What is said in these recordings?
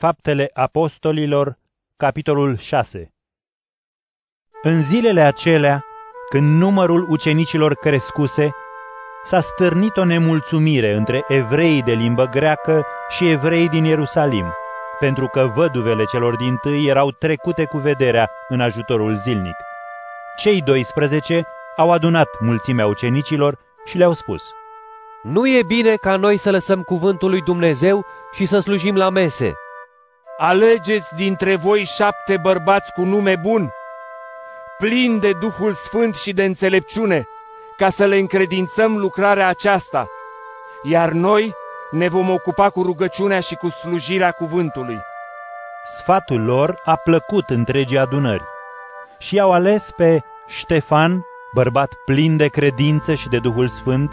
Faptele Apostolilor, capitolul 6 În zilele acelea, când numărul ucenicilor crescuse, s-a stârnit o nemulțumire între evreii de limbă greacă și evreii din Ierusalim, pentru că văduvele celor din tâi erau trecute cu vederea în ajutorul zilnic. Cei 12 au adunat mulțimea ucenicilor și le-au spus – nu e bine ca noi să lăsăm cuvântul lui Dumnezeu și să slujim la mese. Alegeți dintre voi șapte bărbați cu nume bun, plini de Duhul Sfânt și de înțelepciune, ca să le încredințăm lucrarea aceasta, iar noi ne vom ocupa cu rugăciunea și cu slujirea cuvântului. Sfatul lor a plăcut întregii adunări și au ales pe Ștefan, bărbat plin de credință și de Duhul Sfânt,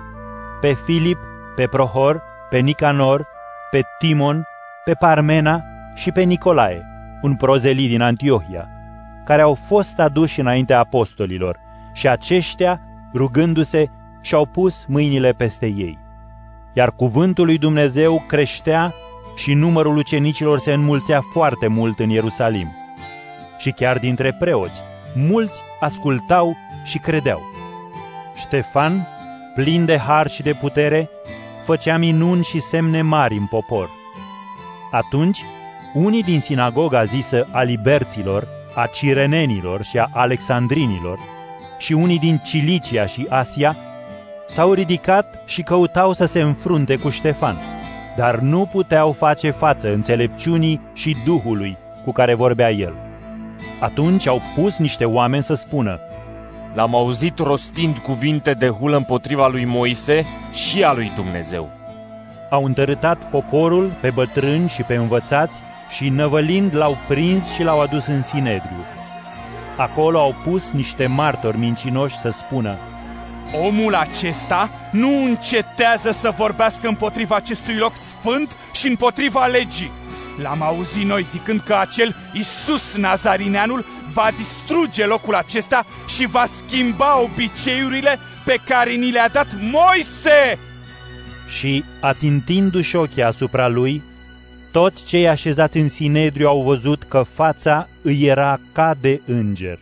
pe Filip, pe Prohor, pe Nicanor, pe Timon, pe Parmena și pe Nicolae, un prozelit din Antiohia, care au fost aduși înaintea apostolilor și aceștia, rugându-se, și-au pus mâinile peste ei. Iar cuvântul lui Dumnezeu creștea și numărul ucenicilor se înmulțea foarte mult în Ierusalim. Și chiar dintre preoți, mulți ascultau și credeau. Ștefan, plin de har și de putere, făcea minuni și semne mari în popor. Atunci, unii din sinagoga zisă a liberților, a cirenenilor și a alexandrinilor și unii din Cilicia și Asia s-au ridicat și căutau să se înfrunte cu Ștefan, dar nu puteau face față înțelepciunii și Duhului cu care vorbea el. Atunci au pus niște oameni să spună, L-am auzit rostind cuvinte de hulă împotriva lui Moise și a lui Dumnezeu. Au întărâtat poporul pe bătrâni și pe învățați și năvălind l-au prins și l-au adus în Sinedriu. Acolo au pus niște martori mincinoși să spună Omul acesta nu încetează să vorbească împotriva acestui loc sfânt și împotriva legii. L-am auzit noi zicând că acel Isus Nazarineanul va distruge locul acesta și va schimba obiceiurile pe care ni le-a dat Moise! Și, ațintindu-și ochii asupra lui, toți cei așezați în Sinedriu au văzut că fața îi era ca de înger.